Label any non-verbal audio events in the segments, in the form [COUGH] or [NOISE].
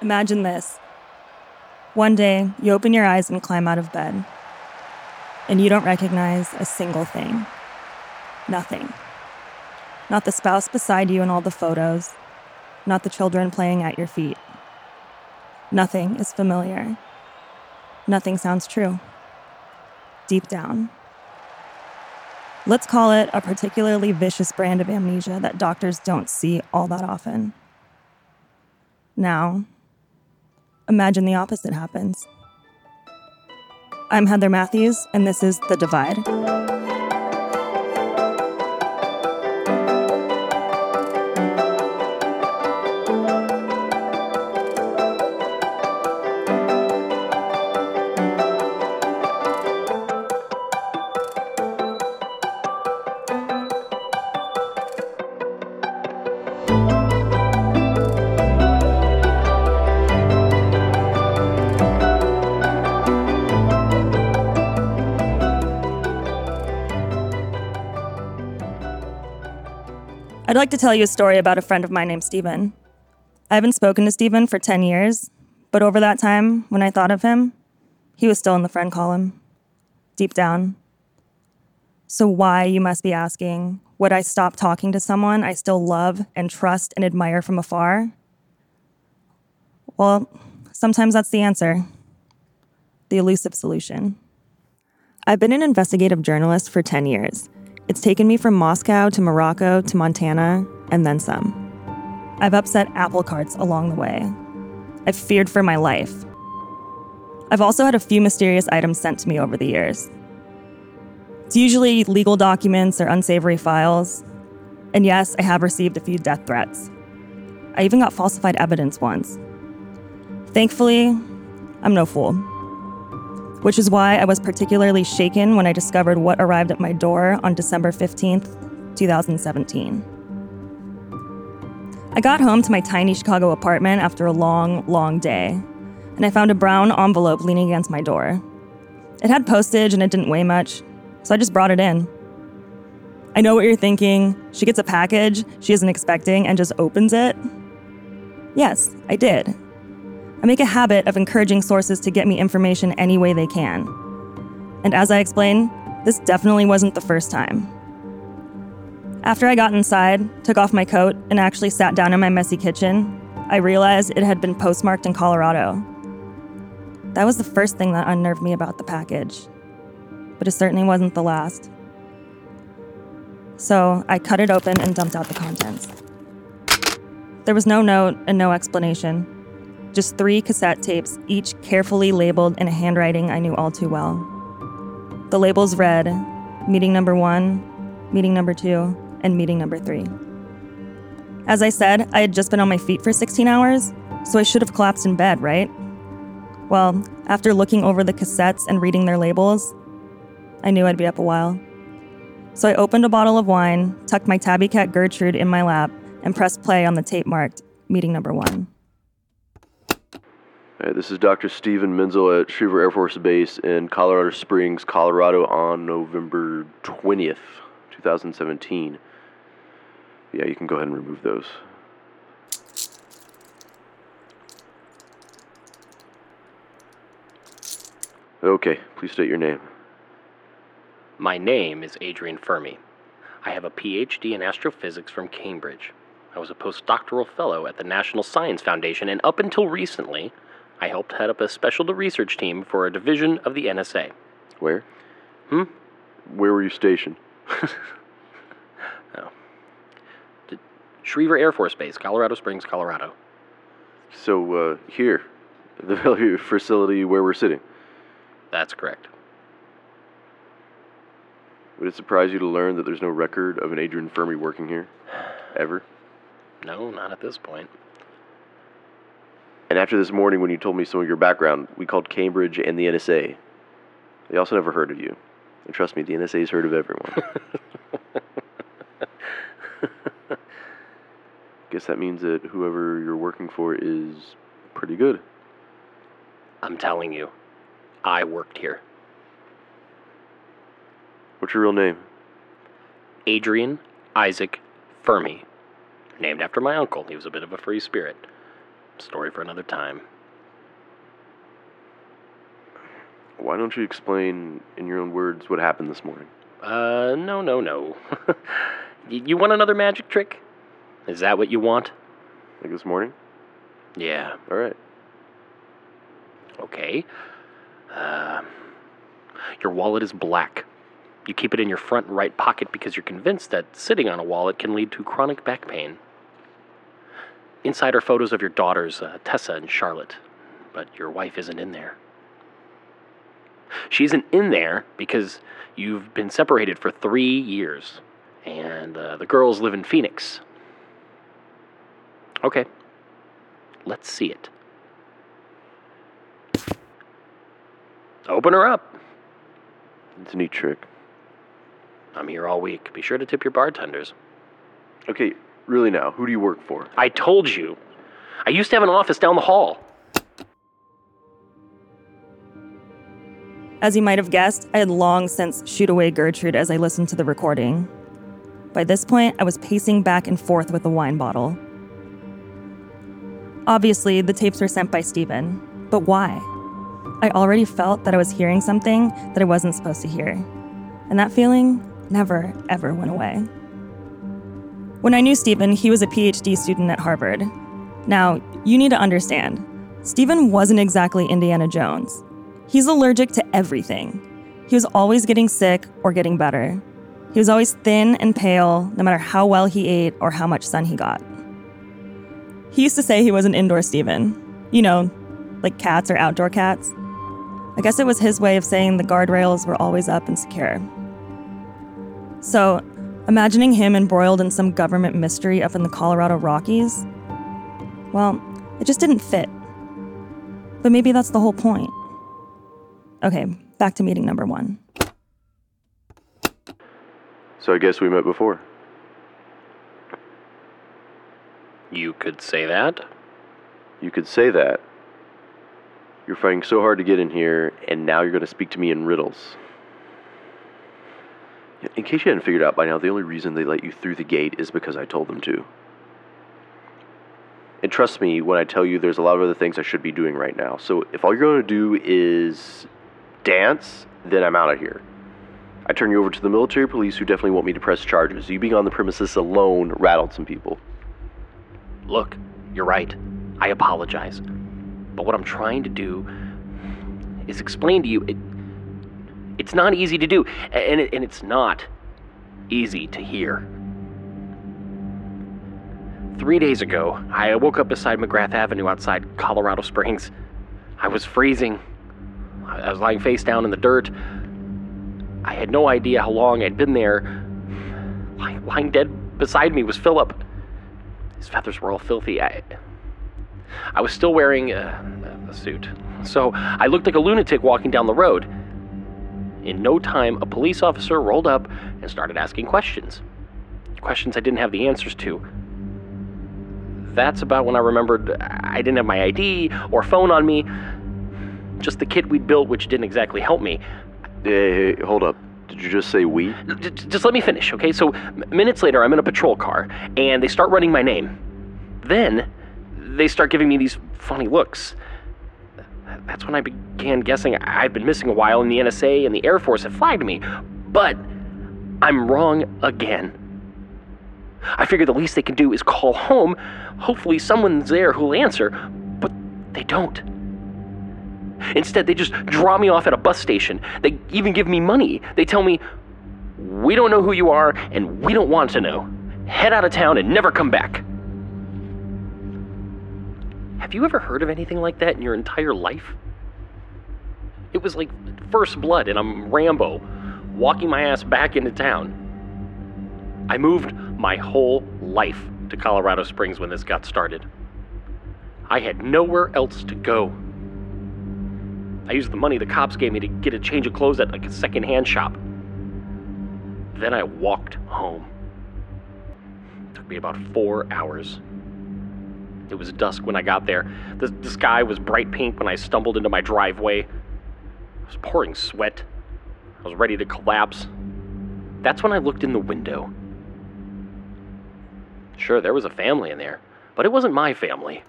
Imagine this. One day, you open your eyes and climb out of bed, and you don't recognize a single thing. Nothing. Not the spouse beside you in all the photos, not the children playing at your feet. Nothing is familiar. Nothing sounds true. Deep down. Let's call it a particularly vicious brand of amnesia that doctors don't see all that often. Now, imagine the opposite happens. I'm Heather Matthews, and this is The Divide. I'd like to tell you a story about a friend of mine named Steven. I haven't spoken to Steven for 10 years, but over that time, when I thought of him, he was still in the friend column, deep down. So, why, you must be asking, would I stop talking to someone I still love and trust and admire from afar? Well, sometimes that's the answer the elusive solution. I've been an investigative journalist for 10 years it's taken me from Moscow to Morocco to Montana and then some. I've upset apple carts along the way. I've feared for my life. I've also had a few mysterious items sent to me over the years. It's usually legal documents or unsavory files. And yes, I have received a few death threats. I even got falsified evidence once. Thankfully, I'm no fool which is why I was particularly shaken when I discovered what arrived at my door on December 15th, 2017. I got home to my tiny Chicago apartment after a long, long day, and I found a brown envelope leaning against my door. It had postage and it didn't weigh much, so I just brought it in. I know what you're thinking. She gets a package she isn't expecting and just opens it. Yes, I did. I make a habit of encouraging sources to get me information any way they can. And as I explained, this definitely wasn't the first time. After I got inside, took off my coat, and actually sat down in my messy kitchen, I realized it had been postmarked in Colorado. That was the first thing that unnerved me about the package, but it certainly wasn't the last. So I cut it open and dumped out the contents. There was no note and no explanation just three cassette tapes, each carefully labeled in a handwriting I knew all too well. The labels read Meeting Number One, Meeting Number Two, and Meeting Number Three. As I said, I had just been on my feet for 16 hours, so I should have collapsed in bed, right? Well, after looking over the cassettes and reading their labels, I knew I'd be up a while. So I opened a bottle of wine, tucked my tabby cat Gertrude in my lap, and pressed play on the tape marked Meeting Number One. This is Dr. Steven Menzel at Schriever Air Force Base in Colorado Springs, Colorado on November 20th, 2017. Yeah, you can go ahead and remove those. Okay, please state your name. My name is Adrian Fermi. I have a PhD in astrophysics from Cambridge. I was a postdoctoral fellow at the National Science Foundation, and up until recently, I helped head up a special research team for a division of the NSA. Where? Hmm? Where were you stationed? [LAUGHS] oh. Schriever Air Force Base, Colorado Springs, Colorado. So, uh, here, the facility where we're sitting. That's correct. Would it surprise you to learn that there's no record of an Adrian Fermi working here? Ever? [SIGHS] No, not at this point. And after this morning, when you told me some of your background, we called Cambridge and the NSA. They also never heard of you. And trust me, the NSA's heard of everyone. [LAUGHS] Guess that means that whoever you're working for is pretty good. I'm telling you, I worked here. What's your real name? Adrian Isaac Fermi. Named after my uncle. He was a bit of a free spirit. Story for another time. Why don't you explain in your own words what happened this morning? Uh, no, no, no. [LAUGHS] Y- you want another magic trick? Is that what you want? Like this morning? Yeah, All right. okay. Uh, your wallet is black. You keep it in your front right pocket because you're convinced that sitting on a wallet can lead to chronic back pain. Inside are photos of your daughters, uh, Tessa and Charlotte, but your wife isn't in there. She isn't in there because you've been separated for three years, and uh, the girls live in Phoenix. Okay, let's see it. Open her up. It's a neat trick. I'm here all week. Be sure to tip your bartenders. Okay, really now, who do you work for? I told you. I used to have an office down the hall. As you might have guessed, I had long since shooed away Gertrude as I listened to the recording. By this point, I was pacing back and forth with the wine bottle. Obviously, the tapes were sent by Stephen, but why? I already felt that I was hearing something that I wasn't supposed to hear. And that feeling never, ever went away. When I knew Stephen, he was a PhD student at Harvard. Now, you need to understand, Stephen wasn't exactly Indiana Jones. He's allergic to everything. He was always getting sick or getting better. He was always thin and pale, no matter how well he ate or how much sun he got. He used to say he was an indoor Steven. You know, like cats or outdoor cats. I guess it was his way of saying the guardrails were always up and secure. So, imagining him embroiled in some government mystery up in the Colorado Rockies, well, it just didn't fit. But maybe that's the whole point. Okay, back to meeting number one. So I guess we met before. You could say that. You could say that. You're fighting so hard to get in here, and now you're going to speak to me in riddles. In case you hadn't figured out by now, the only reason they let you through the gate is because I told them to. And trust me when I tell you there's a lot of other things I should be doing right now. So if all you're going to do is dance, then I'm out of here. I turn you over to the military police who definitely want me to press charges. You being on the premises alone rattled some people. Look, you're right. I apologize. But what I'm trying to do is explain to you it, it's not easy to do, and, it, and it's not easy to hear. Three days ago, I woke up beside McGrath Avenue outside Colorado Springs. I was freezing. I was lying face down in the dirt. I had no idea how long I'd been there. Lying, lying dead beside me was Philip. His feathers were all filthy. I, I was still wearing a, a suit. So I looked like a lunatic walking down the road. In no time, a police officer rolled up and started asking questions. Questions I didn't have the answers to. That's about when I remembered I didn't have my ID or phone on me. Just the kit we'd built, which didn't exactly help me. Hey, hey, hold up. Did you just say we? Just let me finish, okay? So, minutes later, I'm in a patrol car, and they start running my name. Then, they start giving me these funny looks. That's when I began guessing I've been missing a while, and the NSA and the Air Force have flagged me. But I'm wrong again. I figure the least they can do is call home. Hopefully, someone's there who'll answer, but they don't. Instead, they just draw me off at a bus station. They even give me money. They tell me, We don't know who you are, and we don't want to know. Head out of town and never come back. Have you ever heard of anything like that in your entire life? It was like first blood, and I'm Rambo, walking my ass back into town. I moved my whole life to Colorado Springs when this got started. I had nowhere else to go. I used the money the cops gave me to get a change of clothes at like a secondhand shop. Then I walked home. It took me about four hours. It was dusk when I got there. The, the sky was bright pink when I stumbled into my driveway. I was pouring sweat. I was ready to collapse. That's when I looked in the window. Sure, there was a family in there, but it wasn't my family.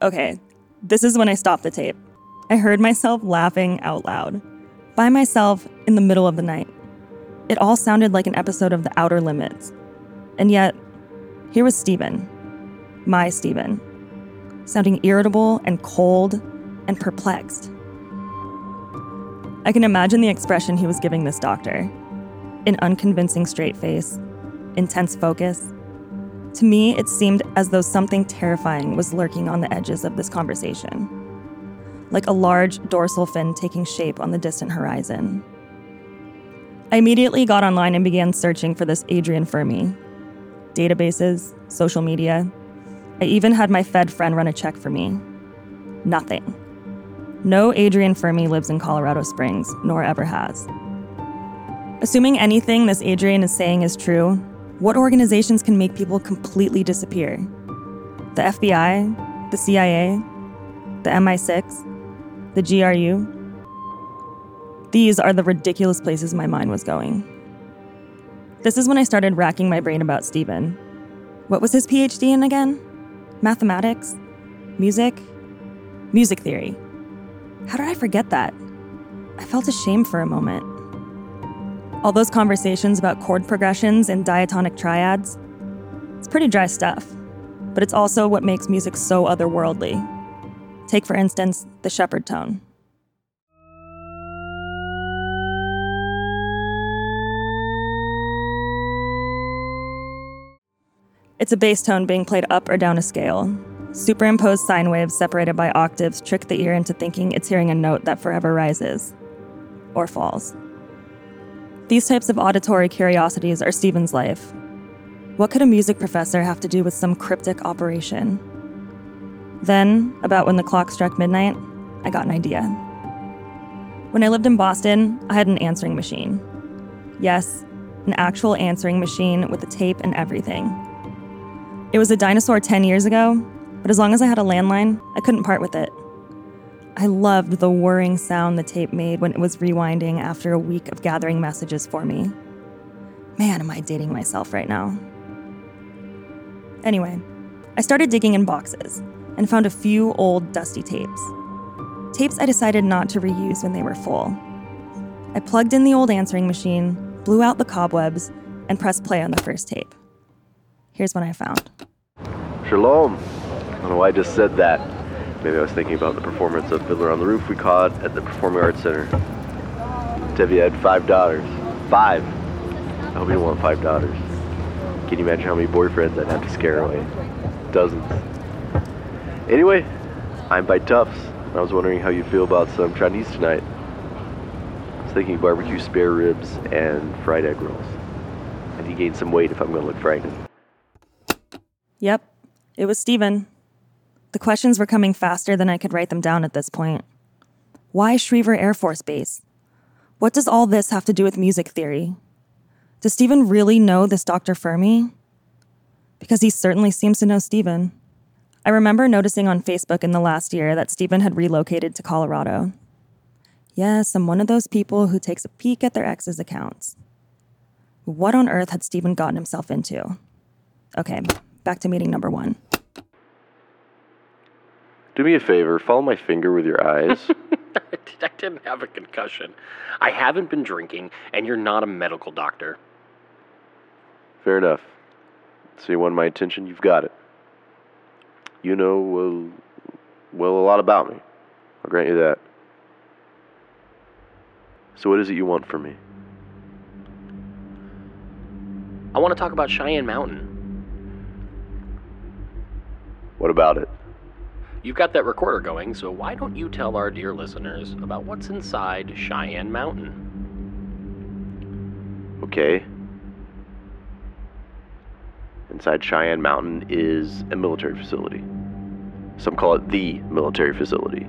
Okay, this is when I stopped the tape. I heard myself laughing out loud, by myself in the middle of the night. It all sounded like an episode of The Outer Limits. And yet, here was Stephen, my Stephen, sounding irritable and cold and perplexed. I can imagine the expression he was giving this doctor an unconvincing straight face, intense focus. To me, it seemed as though something terrifying was lurking on the edges of this conversation, like a large dorsal fin taking shape on the distant horizon. I immediately got online and began searching for this Adrian Fermi. Databases, social media. I even had my Fed friend run a check for me. Nothing. No Adrian Fermi lives in Colorado Springs, nor ever has. Assuming anything this Adrian is saying is true, what organizations can make people completely disappear? The FBI? The CIA? The MI6? The GRU? These are the ridiculous places my mind was going. This is when I started racking my brain about Stephen. What was his PhD in again? Mathematics? Music? Music theory. How did I forget that? I felt ashamed for a moment. All those conversations about chord progressions and diatonic triads, it's pretty dry stuff, but it's also what makes music so otherworldly. Take, for instance, the shepherd tone. It's a bass tone being played up or down a scale. Superimposed sine waves separated by octaves trick the ear into thinking it's hearing a note that forever rises or falls. These types of auditory curiosities are Stephen's life. What could a music professor have to do with some cryptic operation? Then, about when the clock struck midnight, I got an idea. When I lived in Boston, I had an answering machine. Yes, an actual answering machine with a tape and everything. It was a dinosaur 10 years ago, but as long as I had a landline, I couldn't part with it. I loved the whirring sound the tape made when it was rewinding after a week of gathering messages for me. Man, am I dating myself right now. Anyway, I started digging in boxes and found a few old dusty tapes. Tapes I decided not to reuse when they were full. I plugged in the old answering machine, blew out the cobwebs, and pressed play on the first tape. Here's what I found. Shalom. I don't know why I just said that. Maybe I was thinking about the performance of Fiddler on the Roof we caught at the Performing Arts Center. Tevye had five daughters. Five. I hope you don't want five daughters. Can you imagine how many boyfriends I'd have to scare away? Dozens. Anyway, I'm by Tufts. I was wondering how you feel about some Chinese tonight. I was thinking barbecue spare ribs and fried egg rolls. I need to gain some weight if I'm to look frightened. Yep, it was Stephen. The questions were coming faster than I could write them down at this point. Why Schriever Air Force Base? What does all this have to do with music theory? Does Stephen really know this Dr. Fermi? Because he certainly seems to know Stephen. I remember noticing on Facebook in the last year that Stephen had relocated to Colorado. Yes, I'm one of those people who takes a peek at their ex's accounts. What on earth had Stephen gotten himself into? Okay, back to meeting number one. Do me a favor, follow my finger with your eyes. [LAUGHS] I didn't have a concussion. I haven't been drinking, and you're not a medical doctor. Fair enough. So you want my attention? You've got it. You know, well, well, a lot about me. I'll grant you that. So what is it you want from me? I want to talk about Cheyenne Mountain. What about it? You've got that recorder going, so why don't you tell our dear listeners about what's inside Cheyenne Mountain? Okay. Inside Cheyenne Mountain is a military facility. Some call it the military facility.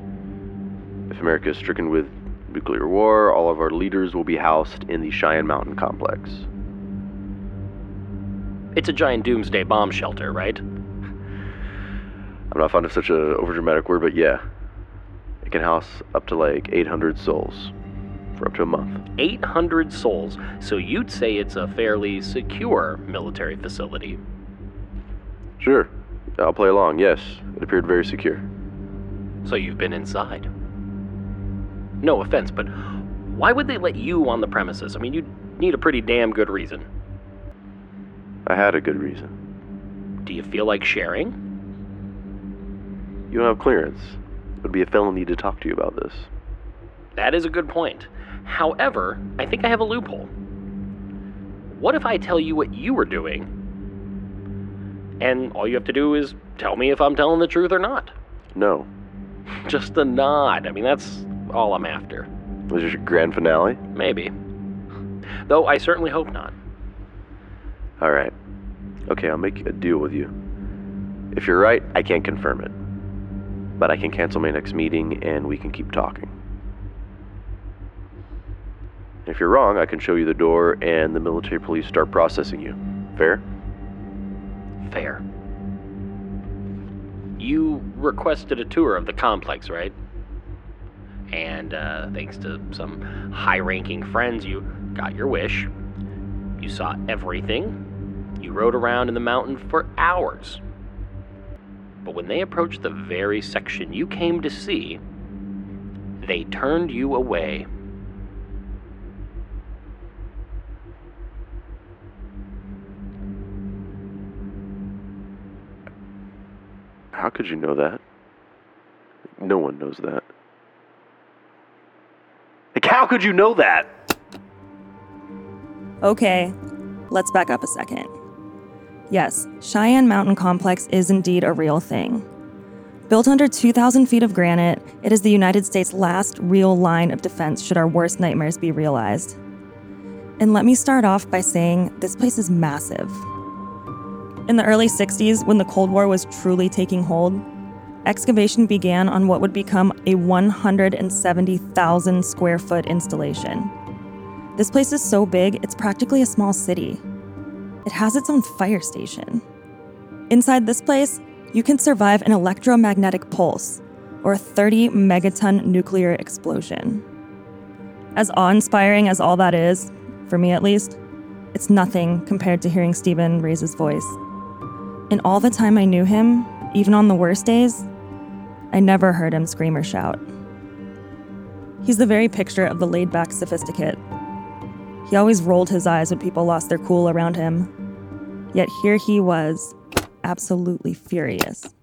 If America is stricken with nuclear war, all of our leaders will be housed in the Cheyenne Mountain complex. It's a giant doomsday bomb shelter, right? I'm not fond of such a overdramatic word, but yeah. It can house up to like 800 souls for up to a month. 800 souls, so you'd say it's a fairly secure military facility. Sure. I'll play along, yes. It appeared very secure. So you've been inside. No offense, but why would they let you on the premises? I mean, you'd need a pretty damn good reason. I had a good reason. Do you feel like sharing? You don't have clearance. It would be a felony to talk to you about this. That is a good point. However, I think I have a loophole. What if I tell you what you were doing, and all you have to do is tell me if I'm telling the truth or not? No. [LAUGHS] Just a nod. I mean, that's all I'm after. Was this your grand finale? Maybe. Though I certainly hope not. All right. Okay, I'll make a deal with you. If you're right, I can't confirm it. But I can cancel my next meeting and we can keep talking. If you're wrong, I can show you the door and the military police start processing you. Fair? Fair. You requested a tour of the complex, right? And uh, thanks to some high ranking friends, you got your wish. You saw everything. You rode around in the mountain for hours. But when they approached the very section you came to see, they turned you away. How could you know that? No one knows that. Like, how could you know that? Okay, let's back up a second. Yes, Cheyenne Mountain Complex is indeed a real thing. Built under 2,000 feet of granite, it is the United States' last real line of defense should our worst nightmares be realized. And let me start off by saying this place is massive. In the early 60s, when the Cold War was truly taking hold, excavation began on what would become a 170,000 square foot installation. This place is so big, it's practically a small city. It has its own fire station. Inside this place, you can survive an electromagnetic pulse or a 30 megaton nuclear explosion. As awe inspiring as all that is, for me at least, it's nothing compared to hearing Stephen raise his voice. In all the time I knew him, even on the worst days, I never heard him scream or shout. He's the very picture of the laid back sophisticate. He always rolled his eyes when people lost their cool around him. Yet here he was, absolutely furious.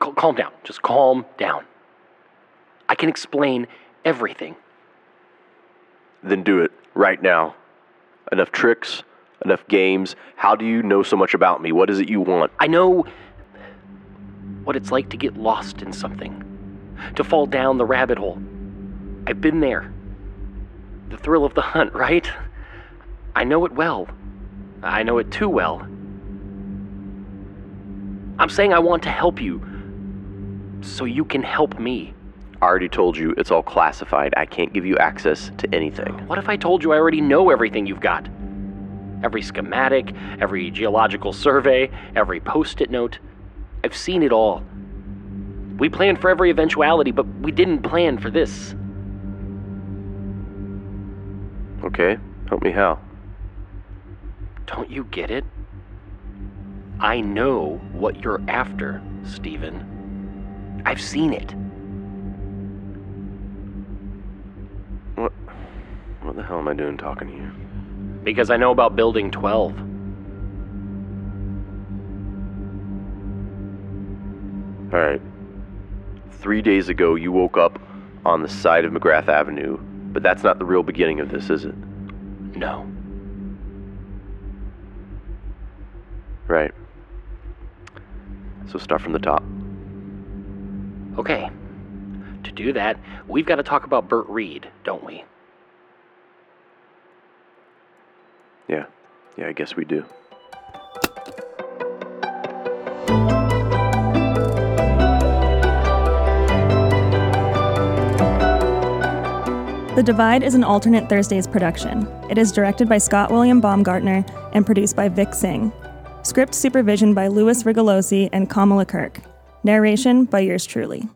Cal- calm down. Just calm down. I can explain everything. Then do it right now. Enough tricks, enough games. How do you know so much about me? What is it you want? I know what it's like to get lost in something, to fall down the rabbit hole. I've been there. The thrill of the hunt, right? I know it well. I know it too well. I'm saying I want to help you so you can help me. I already told you it's all classified. I can't give you access to anything. What if I told you I already know everything you've got? Every schematic, every geological survey, every post it note. I've seen it all. We planned for every eventuality, but we didn't plan for this. Okay, help me how? Don't you get it? I know what you're after, Stephen. I've seen it. What? What the hell am I doing talking to you? Because I know about Building 12. All right. Three days ago, you woke up on the side of McGrath Avenue, but that's not the real beginning of this, is it? No. Right. So start from the top. Okay. To do that, we've got to talk about Burt Reed, don't we? Yeah. Yeah, I guess we do. The Divide is an alternate Thursdays production. It is directed by Scott William Baumgartner and produced by Vic Singh. Script supervision by Louis Rigolosi and Kamala Kirk. Narration by yours truly.